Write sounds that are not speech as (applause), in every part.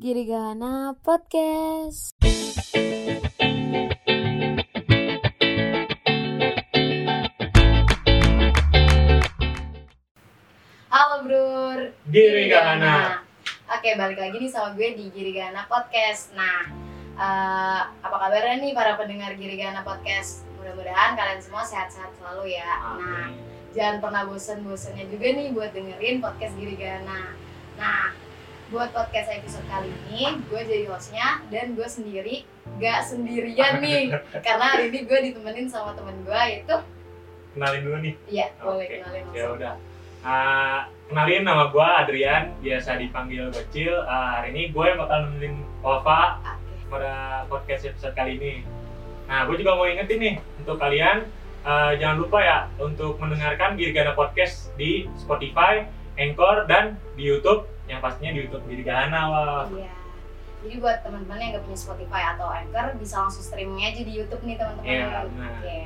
Girigana Podcast. Halo Brur Girigana. Oke balik lagi nih sama gue di Girigana Podcast. Nah eh, apa kabarnya nih para pendengar Girigana Podcast? Mudah-mudahan kalian semua sehat-sehat selalu ya. Nah jangan pernah bosen-bosennya juga nih buat dengerin podcast Girigana. Nah buat podcast episode kali ini gue jadi hostnya dan gue sendiri gak sendirian (laughs) nih karena hari ini gue ditemenin sama temen gue yaitu Kenalin dulu nih. iya boleh kenalin Ya udah. Ah, kenalin nama gue Adrian, biasa dipanggil Bocil. Ah, hari ini gue bakal nemenin Ova Oke. pada podcast episode kali ini. Nah, gue juga mau ingetin nih untuk kalian ah, jangan lupa ya untuk mendengarkan Girgana Podcast di Spotify, Anchor, dan di YouTube. Yang pastinya di YouTube Girgana wah. Iya. Jadi buat teman-teman yang gak punya Spotify atau Anchor bisa langsung streaming aja di YouTube nih teman-teman. Iya, benar. Oke.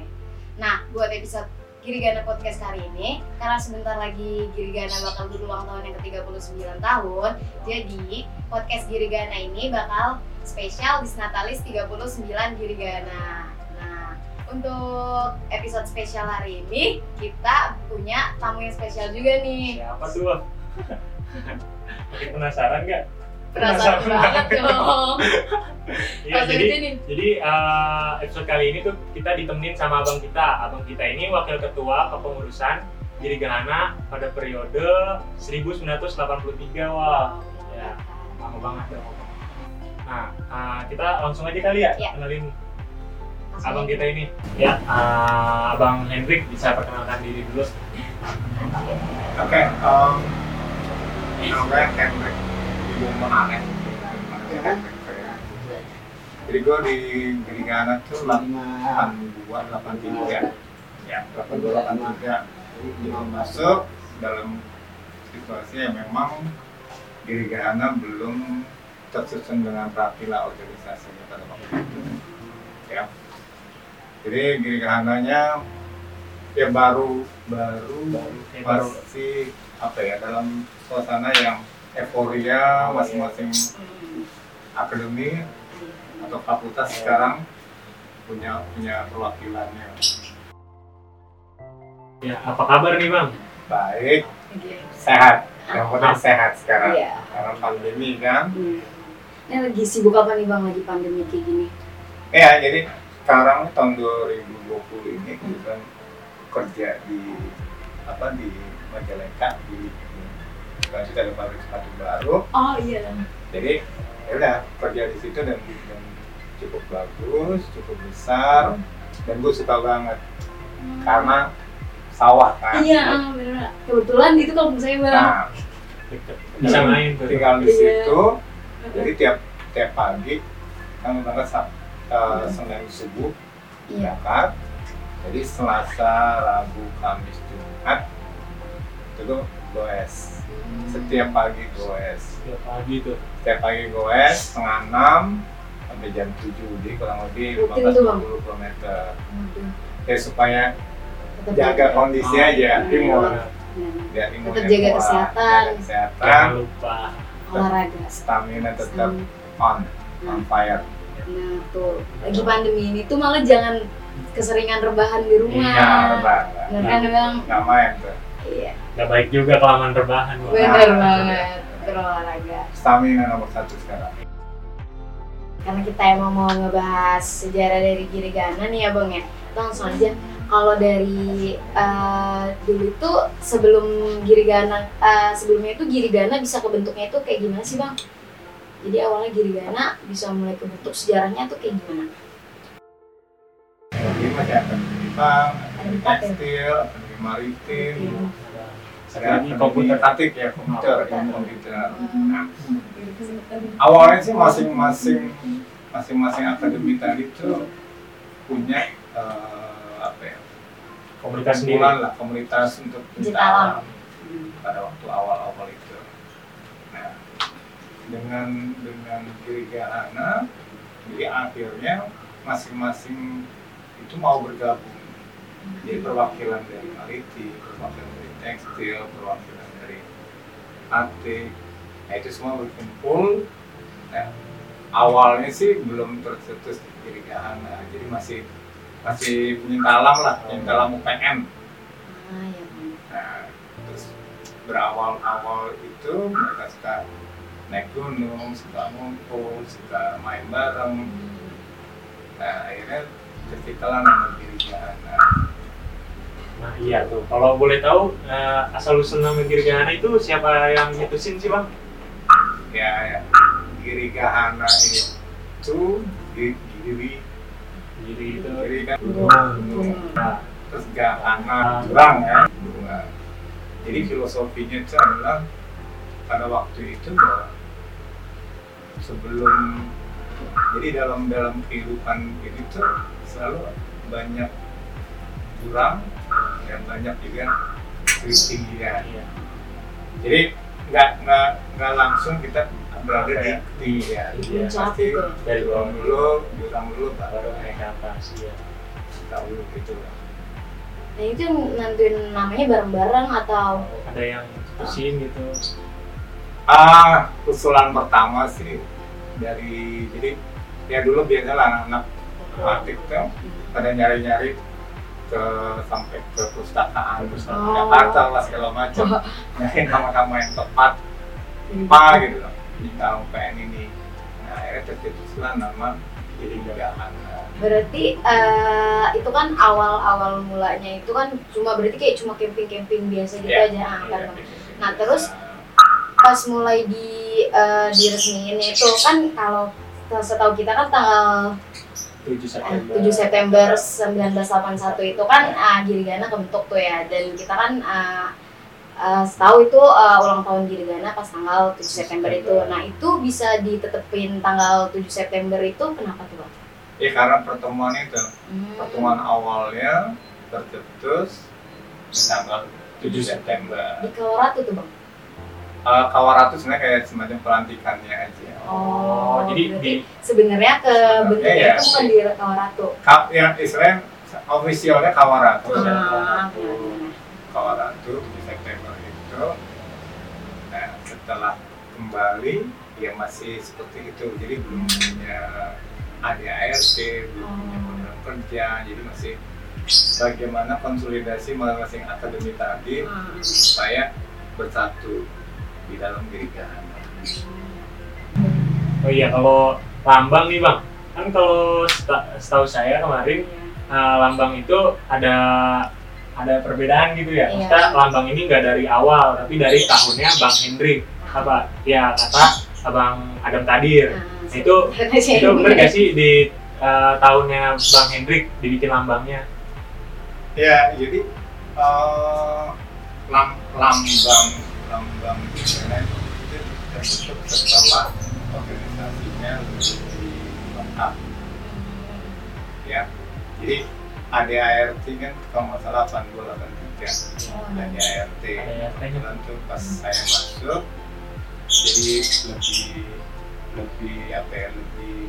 Nah, buat episode Girigana Podcast kali ini, karena sebentar lagi Girigana bakal berulang tahun yang ke-39 tahun, jadi podcast Girigana ini bakal spesial di Natalis 39 Girigana. Nah, untuk episode spesial hari ini, kita punya tamu yang spesial juga nih. Siapa tuh? (laughs) Makin penasaran nggak? Penasaran banget dong. (laughs) Iya, Langsung jadi nih. Jadi uh, episode kali ini tuh kita ditemenin sama abang kita. Abang kita ini wakil ketua kepengurusan Girigana pada periode 1983 wah Ya. lama banget dong. Nah uh, kita langsung aja kali ya Iya. kenalin Langsung abang kita ini. Ya, uh, abang Hendrik bisa perkenalkan diri dulu. Oke, um, nama gue Hendrik Ibu Menane. Jadi gue di Girigana tuh 82, 83 ya. Ya, 82, 83. Jadi masuk dalam situasi yang memang Girigana belum tersusun dengan rapilah organisasinya pada waktu itu. Ya. Jadi Girigananya ya baru baru baru si apa ya dalam suasana yang euforia masing-masing Hmm. akademi atau fakultas sekarang punya punya perwakilannya. Ya, apa kabar nih bang? baik. Sehat. Yang penting sehat sekarang. Iya. karena pandemi kan? Hmm. Ini lagi sibuk apa nih bang lagi pandemi kayak gini? ya jadi sekarang tahun 2020 ini kebetulan kerja di apa di Majalengka di Bekasi ada pabrik sepatu baru Oh iya. jadi ya udah kerja di situ dan, dan cukup bagus cukup besar dan gue suka banget karena sawah kan Iya, ah, bener. Kebetulan itu kalau saya bang. nah Bisa main tuh. tinggal di Iya. situ jadi tiap tiap pagi kami berangkat sa- eh, Senin subuh Iya. Jadi Selasa Rabu Kamis Jumat itu gue goes setiap pagi goes Setiap pagi tuh. setiap pagi goes setengah enam sampai jam 7 jadi kurang lebih tuh, Bang? 15-20 km Waduh, ya supaya tetap jaga kondisi Oh, aja iya. Nah, biar imun Tetap jaga kesehatan. jaga kesehatan Jangan lupa. olahraga. stamina tetap Hmm. on on fire nah tuh lagi pandemi ini tuh malah jangan keseringan rebahan di rumah. iya rebahan Bener kan bang? nggak main tuh Iya. Gak baik juga kelamaan rebahan. Bener Nah, banget. Berolahraga. stamina nomor satu sekarang karena kita emang mau ngebahas sejarah dari Girigana nih ya bang ya langsung aja kalau dari eh, dulu itu sebelum Girigana eh, sebelumnya itu Girigana bisa kebentuknya itu kayak gimana sih bang? Jadi awalnya Girigana bisa mulai kebentuk sejarahnya tuh kayak gimana? Masih akademi Jepang akademi empat ya? tekstil akademi maritim ada Ini komputer. komputer ya komputer Komputer. ilmu komputer Hmm. nah awalnya sih masing-masing masing-masing akademi tadi tuh punya eh, apa ya Komunitas sendiri. kumpulan lah komunitas untuk alam. alam pada waktu awal-awal itu. Nah, dengan dengan Girigana, jadi akhirnya masing-masing itu mau bergabung. Jadi perwakilan dari Maliti, perwakilan dari tekstil, perwakilan dari AT, nah itu semua berkumpul Nah, awalnya sih belum tercetus Girigahana, jadi masih masih penyintalam lah, penyintalam UPN. Ah, ya, Bang. Nah, terus berawal-awal itu mereka suka naik gunung, suka ngumpul, suka main bareng. Nah, akhirnya terciptalah nama Girigahana. Nah iya tuh, kalau boleh tahu eh, asal usul nama Girgahana itu siapa yang nyetusin sih bang? Ya, ya. Girigahana itu gi- giri, Jadi itu giri kan. Nah, terus gahana jurang ya bunga. Jadi filosofinya itu adalah pada waktu itu bahwa sebelum jadi dalam dalam kehidupan ini tuh selalu banyak jurang dan banyak juga ketinggian. iya. Jadi nggak nggak nggak langsung kita berada di ketinggian. Iya. Puncak Pasti itu. Dari bawah dulu, jurang dulu baru baru naik ke atas ya. tahu gitu. Nah itu yang nentuin namanya bareng-bareng atau Ada yang nyetusin gitu. Ah, usulan pertama sih dari jadi ya dulu biasalah anak-anak aktif tuh pada nyari-nyari ke sampai ke perpustakaan perpustakaan Oh. Jakarta lah segala macam nyari nama-nama yang tepat apa gitu loh di tahun PN ini nah akhirnya tercetuslah nama jadi Gahana berarti eh, itu kan awal-awal mulanya itu kan cuma berarti kayak cuma camping-camping biasa gitu Iya. aja ah, Iya. bareng. Nah, terus pas mulai di eh, diresmiin itu kan kalau setahu kita kan tanggal 7 eh, September. 7 September 1981 itu kan uh, Girigana kebentuk tuh ya dan kita kan uh, uh, setahu itu uh, ulang tahun Girigana pas tanggal 7 September itu. Nah, itu bisa ditetepin tanggal 7 September itu kenapa tuh, Bang? ya karena pertemuan itu Hmm. pertemuan awalnya tercetus tanggal 7 September Di Colorado tuh, Bang. Uh, Kawaratu sebenarnya kayak semacam pelantikannya aja. Oh, jadi berarti di- sebenarnya ke Sebenarnya bentuknya ya, itu bukan di Colorado. Ka yang istilahnya ofisialnya Kawaratu. Oh, iya. Ah, benar-benar. Kawaratu di September itu. Nah, setelah kembali ya masih seperti itu. Jadi belum punya ADART, belum punya Oh. program kerja. Jadi masih bagaimana konsolidasi masing-masing akademi tadi Ah. supaya bersatu di dalam Girigahana. Oh iya kalau lambang nih bang, kan kalau seta- setahu saya kemarin eh, lambang itu ada ada perbedaan gitu ya. Iya. Maksudnya lambang ini nggak dari awal, tapi dari tahunnya Bang Hendrik apa? Ya kata Abang Adam Tadir. Nah, Itu (laughs) itu bener gak sih di eh, tahunnya Bang Hendrik dibikin lambangnya? Ya, jadi eh, lam, lambang lambang Girigahana itu terbentuk setelah organisasinya lebih lengkap ya. Jadi ADART kan kalau nggak salah 82 83 Oh, dan ART kebetulan tuh pas saya masuk jadi lebih lebih apa ya lebih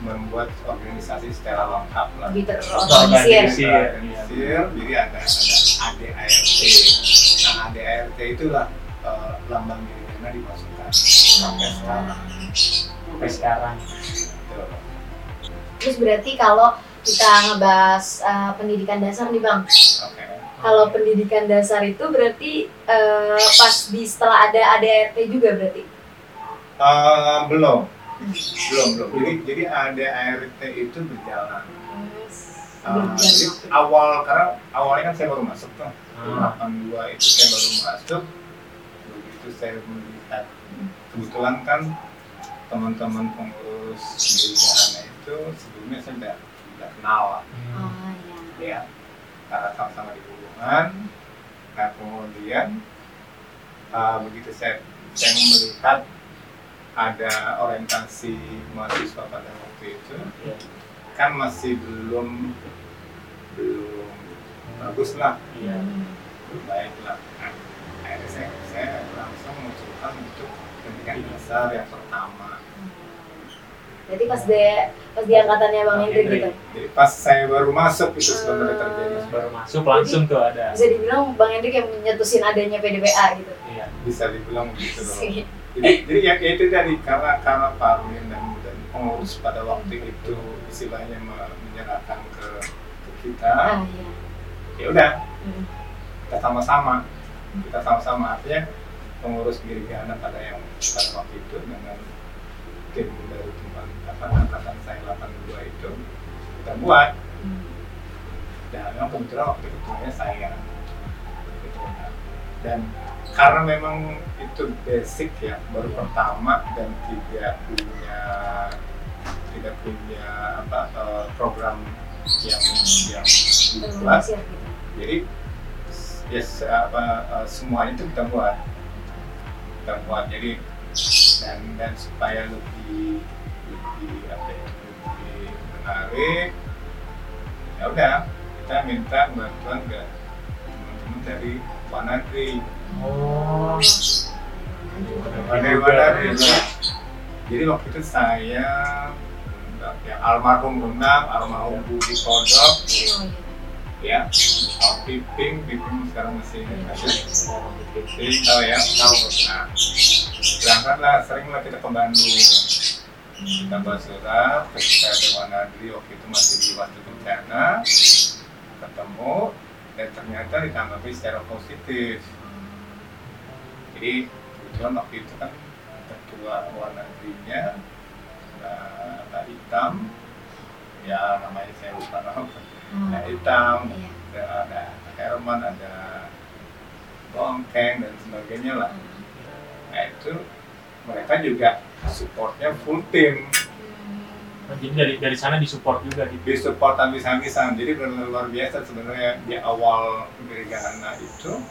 membuat organisasi secara lengkap lah lebih terorganisir. Organisir. Organisir, jadi ada ada ADART ADART itulah eh, lambang Girigahana dimasukkan. Sampai sekarang. Sampai sekarang. Terus berarti kalau kita ngebahas uh, pendidikan dasar nih bang, oke. Kalau pendidikan dasar itu berarti uh, pas di setelah ada ADRT juga berarti. Eh, belum. Belum belum. Jadi jadi ADART itu berjalan Hmm, jadi awal karena awalnya kan saya baru masuk tuh Ah. 82 itu saya baru masuk begitu saya melihat kebetulan kan teman-teman pengurus Girigahana itu sebelumnya saya udah, udah kenal lah Hmm. Ya karena sama-sama di hubungan nah kemudian ah, begitu saya saya melihat ada orientasi mahasiswa pada waktu itu Iya. Kan masih belum belum bagus lah Iya. baik lah nah, akhirnya saya, saya langsung mengusulkan untuk pendidikan dasar yang pertama Berarti pas di pas di angkatannya bang Hendrik gitu. jadi pas saya baru masuk itu sebenarnya terjadi Baru masuk langsung tuh ada. Bisa dibilang bang Hendrik yang menyetusin adanya PDPA gitu. Iya. bisa dibilang begitu loh jadi jadi ya ya itu tadi karena karena Parmin dan pengurus pada waktu itu istilahnya me- menyerahkan ke, ke kita ah iya ya udah Hmm. kita sama-sama kita sama-sama artinya pengurus Girigana pada yang pada waktu itu dengan tim dari teman apa angkatan saya 82 itu kita buat Hmm. dan memang kebetulan waktu itu saya. Dan karena memang itu basic ya baru pertama dan tidak punya tidak punya apa eh, program yang yang Siap gitu. jadi yes apa semuanya itu kita buat. Kita buat. Jadi dan dan supaya lebih lebih apa ya, lebih menarik ya udah kita minta bantuan ke dari Wanadri Oh. dari Wanadri jadi waktu itu saya ya almarhum Undang, almarhum Budi Kodok, ya. Om Piping, Piping sekarang masih ada Piping tahu ya? Tahu. Nah berangkatlah seringlah kita ke Bandung. Kita buat surat ketika Nadri waktu itu masih di dan ternyata ditanggapi secara positif jadi kebetulan waktu itu kan ketua Dewan Nadrinya uh, Hitam ya namanya saya lupa nama Hmm. Mbak Hitam Iya. ada, ada Herman, ada Bongkeng dan sebagainya lah. Nah itu mereka juga supportnya full tim, Hmm. Nah, jadi dari dari sana disupport juga gitu. di support habis-habisan. Jadi benar-benar luar biasa sebenarnya di awal Gerigana itu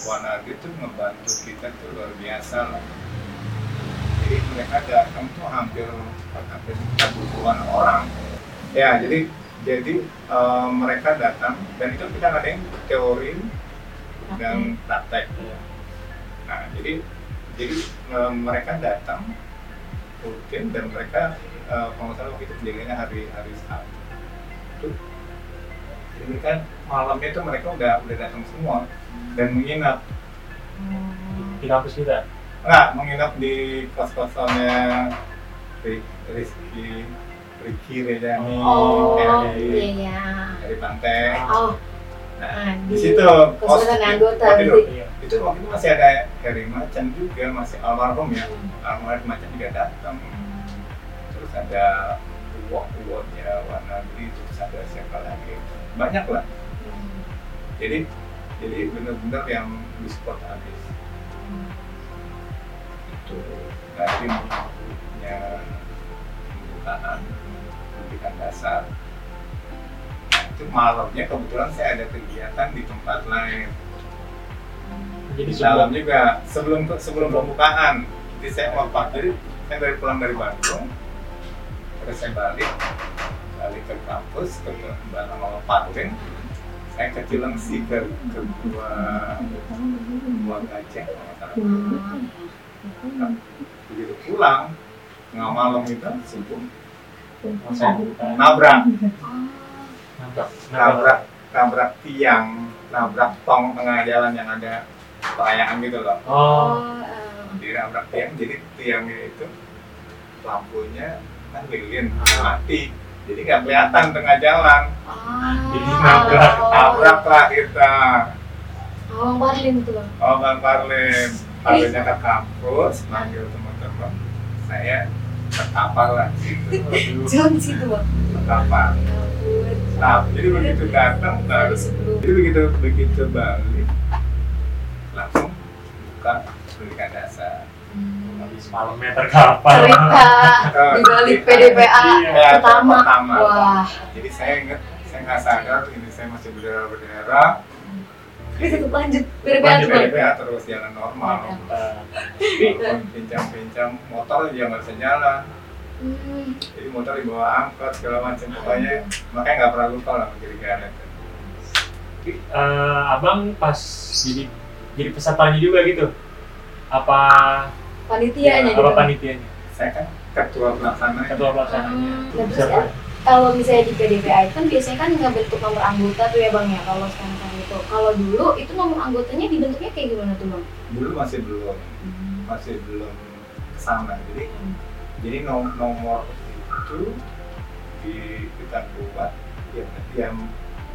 Wanagi itu ngebantu kita tuh luar biasa lah. Jadi mereka datang tuh hampir hampir ribuan orang. Ya jadi jadi eh, mereka datang dan itu kita ngadain teori dan praktek. Nah, jadi jadi eh, mereka datang rutin dan mereka eh, kalau salah waktu itu kejadiannya hari hari Sabtu. Jadi mereka malamnya itu mereka udah udah datang semua dan menginap Di kampus kita. nggak menginap di kos kosannya Rizky Ricky Rejani Oh, dari, iya ya. dari pantai. Oh, Nah, nah, di situ kesulitan pos- anggota waktu itu, waktu itu masih ada Heri Macan juga masih almarhum ya. Almarhum Macan juga datang. Terus ada uang uangnya warna biru terus ada siapa lagi. Banyak lah. Jadi jadi benar-benar yang di sport habis. Itu. Dari punya pembukaan pendidikan dasar. Itu malamnya kebetulan saya ada kegiatan di tempat lain Jadi di dalam juga sebelum sebelum pembukaan jadi saya mau jadi saya dari pulang dari Bandung terus saya balik balik ke kampus ke bareng sama Parlin saya ke Cilengsi ke ke gua gua gajah begitu pulang tengah malam itu Oh, saya nabrak. Nabrak. nabrak nabrak tiang nabrak tong tengah jalan yang ada pelayangan gitu loh. Oh. Oh, eh, jadi nabrak tiang jadi tiangnya itu lampunya kan lilin mati. Jadi nggak kelihatan tengah jalan. Ah. Jadi nabrak. nabrak lah kita. Oh, Marlin tuh. oh bang Parlin. Parlinnya ke kampus manggil teman-teman. Saya terkapar lah. (laughs) Aduh, Jangan situ, Bang. terkapar Ya nah jadi begitu datang sebelum. jadi begitu begitu balik buka pendidikan dasar Hmm. Habis malamnya terkapar. Cerita di balik. PDPA Iya. pertama. pertama. Wah, jadi saya ingat saya nggak sadar ini saya masih berdarah berdarah ini tetap lanjut PDPA Lanjut. PDPA terus jalan normal pincang-pincang motor aja nggak bisa jalan Hmm. jadi motor dibawa angkot segala macam pokoknya makanya nggak pernah lupa lah kiri kanan eh, abang pas jadi jadi pesertanya juga gitu? Apa Panitianya apa juga. panitianya? saya kan ketua pelaksana Ketua pelaksananya. Hmm, terus Siapa? ya? Kalau misalnya di PDPA itu kan biasanya kan ngebentuk nomor anggota tuh ya bang ya kalau sekarang sekarang itu. Kalau dulu itu nomor anggotanya dibentuknya kayak gimana tuh bang? dulu masih belum masih belum ke sana jadi jadi nom- nomor itu di kita buat ya yang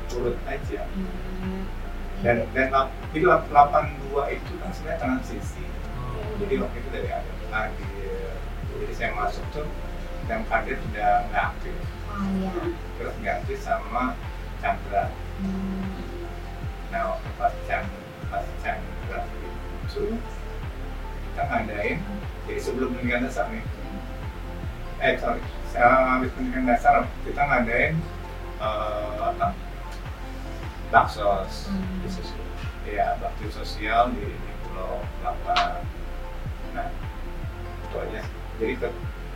turut aja Hmm. Dan dan lap- jadi lap- 82 itu kan sebenarnya transisi. Jadi waktu itu dari ada Kadir jadi saya masuk tuh dan Kadir udah nggak aktif. Oh iya. terus ganti sama Chandra. Hmm. nah waktu pas Chandra pas Chandra itu kita ngadain jadi sebelum pendidikan dasar nih. Eh sorry saya habis pendidikan dasar kita ngadain apa baksos Hmm. ya bakti sosial di, di Pulau Kelapa nah itu aja. Jadi ke,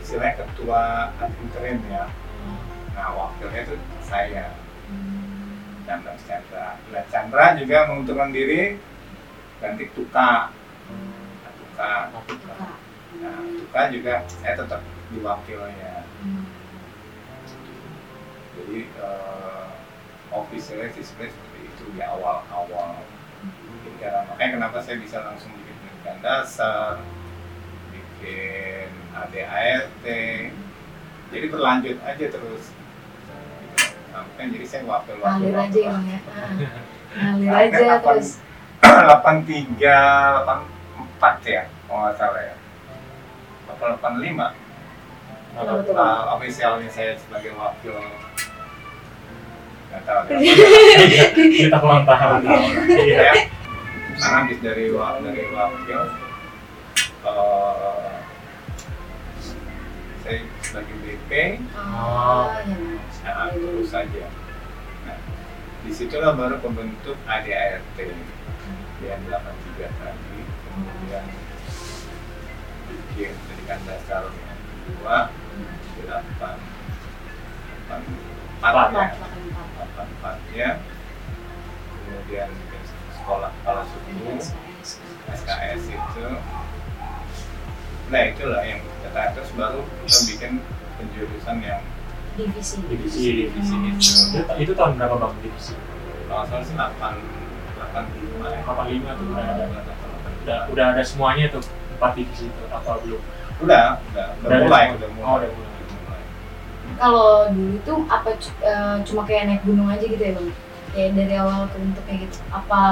istilahnya ketua interim ya. Nah wakilnya itu saya. Hmm. Chandra Chandra. Nah Chandra juga mengundurkan diri ganti Tuka. Nah, Tuka. Suka. nah Tuka juga saya tetap diwakilnya. Hmm. jadi eh, officialnya sih sebenarnya seperti itu di awal-awal pendidikan makanya kenapa saya bisa langsung bikin pendidikan dasar bikin ADART jadi berlanjut aja terus sampai jadi saya wakil wakil Ngalir aja ya. Ah. Ngalir aja delapan- terus. 83 84 ya kalau nggak salah ya apa 85 Kenapa tuh bang? Nah, officialnya saya sebagai wakil nggak tahu (laughs) kita ulang tahun iya. Ya karena habis dari dari wakil eh, saya sebagai BP Oh iya. nah, terus saja. Nah, di situlah baru pembentuk ADART yang 83 tadi kemudian bikin pendidikan dasar yang kedua di 8 Empat. 8 ya Empat, delapan, empat. delapan empatnya kemudian sekolah kepala suku SKS. Itu nah itulah yang kita terus baru kita bikin penjurusan yang Divisi. divisi divisi Hmm. itu itu, itu tahun berapa bang divisi kalau salah sih 8 85 ya 85 tuh udah ada udah, 85. udah ada semuanya tuh empat divisi itu apa belum udah udah udah Udah ada mulai udah mulai Oh, udah mulai. Kalau dulu tuh apa eh, cuma kayak naik gunung aja gitu ya bang? Kayak dari awal ke bentuknya gitu. Apa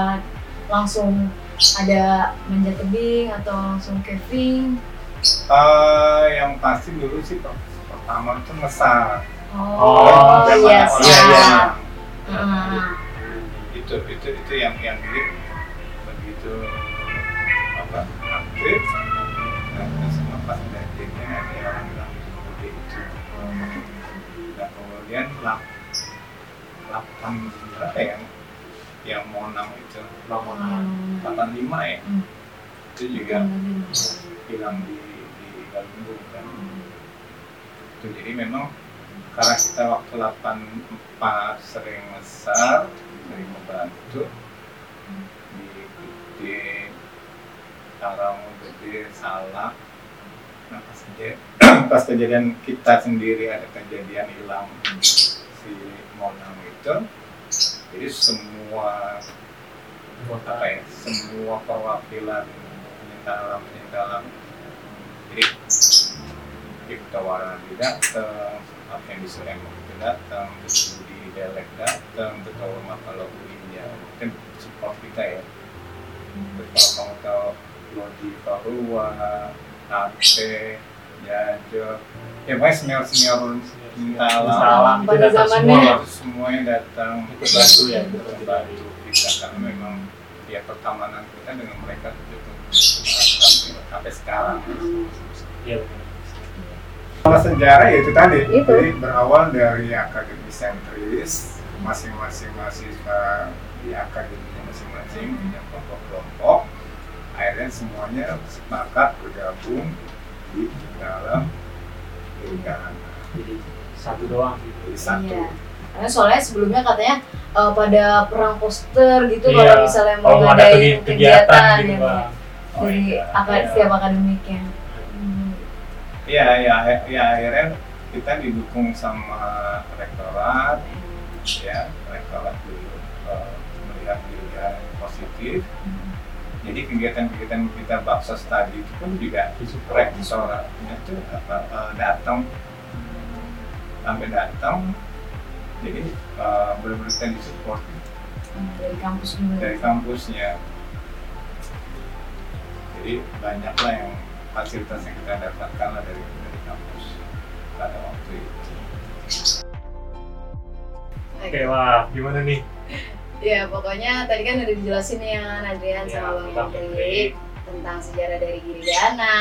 langsung ada manjat tebing atau langsung caving? Eh, yang pasti dulu sih per- pertama itu ngesar Oh, iya siap. iya, iya. Ah. itu itu itu yang yang jadi begitu apa aktif nah, dari ada orang bilang itu seperti itu dan kemudian lap delapan berapa ya? Yang Monang itu. Hmm. 85 ya? Hmm. itu juga Hmm. hilang di di Galunggung kan. Itu jadi memang karena kita waktu 84 sering besar sering membantu di gede Karang gede Salak nah pas kejadian, (clears throat) pas kejadian kita sendiri ada kejadian hilang si Monang itu jadi semua apa ya semua perwakilan penyinta alam penyinta alam jadi kita Waradi datang apa yang disuruh emang itu datang terus Budi Delek datang ketua rumah kalau Uinnya mungkin support kita ya. Terus kalau kamu tahu Lodi Farua Arte Jajo. Ya pokoknya senior senior Salam itu datang semua itu semuanya datang. Ikut bantu ya ikut membantu kita karena memang ya pertemanan kita dengan mereka itu sampai, sampai sekarang. benar. Kalau sejarah ya itu tadi, Itu. jadi berawal dari akademi sentris, masing-masing mahasiswa di akademinya masing-masing punya kelompok-kelompok, akhirnya semuanya sepakat bergabung di dalam lingkaran jadi satu doang gitu jadi satu. Iya. Karena soalnya sebelumnya katanya eh, pada perang poster gitu Iya. kalau misalnya mau mau ada kegiatan, kegiatan gitu ya, bang Oh, dari iya. aka- Iya. setiap akademiknya. Hmm. Iya, ya, ya akhirnya kita didukung sama rektorat, ya rektorat dulu eh, melihat juga positif, jadi kegiatan-kegiatan kita baksa tadi itu pun juga Disupport. rektornya tuh apa eh, datang sampai datang jadi eh, benar-benar kita disupport dari kampus dulu dari kampusnya jadi banyak lah yang fasilitas yang kita dapatkan lah dari dari kampus pada waktu itu Oke, wah, gimana nih? Ya pokoknya tadi kan udah dijelasin ya Adrian Ya, sama Bang Hendrik tentang sejarah dari Girigana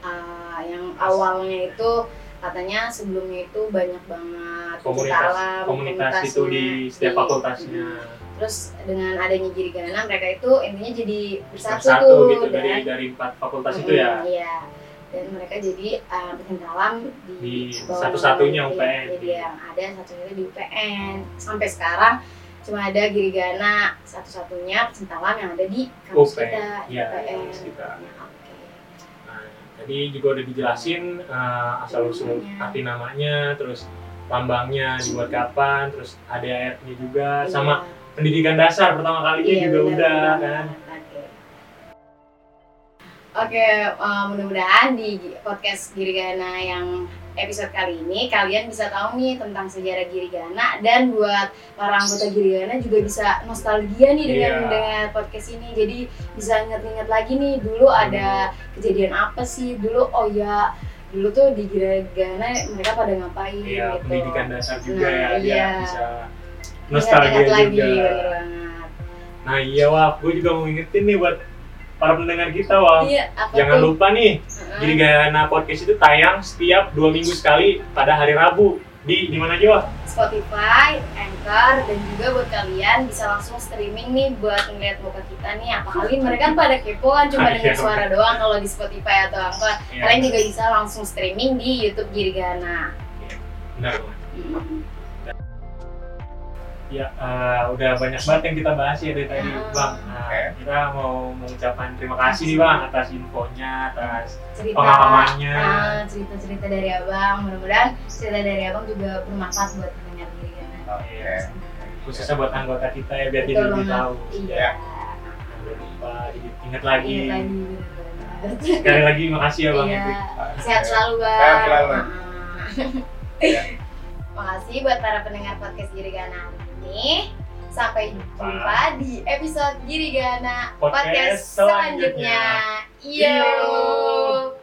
uh, yang awalnya itu katanya sebelumnya itu banyak banget Komunitas, alam, komunitas itu di setiap fakultasnya. Terus dengan adanya Girigana mereka itu intinya jadi bersatu, Satu tuh gitu dan- dari dari empat fakultas itu Mm, ya. Iya. Dan mereka jadi uh, pecinta alam di, Di satu-satunya UPN. Jadi yang ada satu-satunya di UPN. Sampai sekarang cuma ada Girigana satu-satunya pecinta alam yang ada di kampus UPN. kita, di Iya, UPN. kampus kita. Ya, oke. Nah, tadi juga udah dijelasin uh, asal usul arti namanya, terus lambangnya dibuat kapan, terus ADAR-nya juga, sama Iya. pendidikan dasar pertama kalinya Iya, juga benar, udah benar kan. Oke. Oke, uh, mudah-mudahan di podcast Girigana yang episode kali ini kalian bisa tahu nih tentang sejarah Girigana dan buat para anggota Girigana juga bisa nostalgia nih dengan Iya. dengan podcast ini. Jadi bisa inget-inget lagi nih dulu ada kejadian apa sih dulu oh ya dulu tuh di Girigana mereka pada ngapain Iya, gitu. pendidikan dasar juga Nah, ya, iya. bisa nostalgia Ingat-ingat lagi, juga. bener banget. Nah iya wah, gue juga mau ingetin nih buat para pendengar kita wah. Iya, apa Jangan tuh? lupa nih, jadi Gana Podcast itu tayang setiap dua minggu sekali pada hari Rabu di di mana aja wah? Spotify, Anchor, dan juga buat kalian bisa langsung streaming nih buat ngeliat muka kita nih. Apalagi mereka kan pada kepo kan cuma Ah, dengar iya. suara doang kalau di Spotify atau Anchor. Iya. Kalian juga bisa langsung streaming di YouTube Girigana. Benar banget. Ya, eh, udah banyak banget yang kita bahas ya dari tadi, Ah. Bang. Nah, Oke. kita mau mengucapkan terima kasih nih, Bang, atas infonya, atas Cerita, pengalamannya. ah, cerita-cerita dari abang. Mudah-mudahan cerita dari abang juga bermanfaat buat pendengar Girigana. oke Iya. Khususnya buat anggota kita ya, biar jadi Betul lebih tahu. Iya. Jangan lupa, jadi ingat lagi. Ingat lagi. Sekali lagi makasih ya, Bang. Iya. Sehat selalu, Bang. Sehat selalu. Ah. Iya. (laughs) Makasih buat para pendengar podcast Girigana ini. Sampai jumpa di episode Girigana Podcast podcast, selanjutnya. selanjutnya. Yo.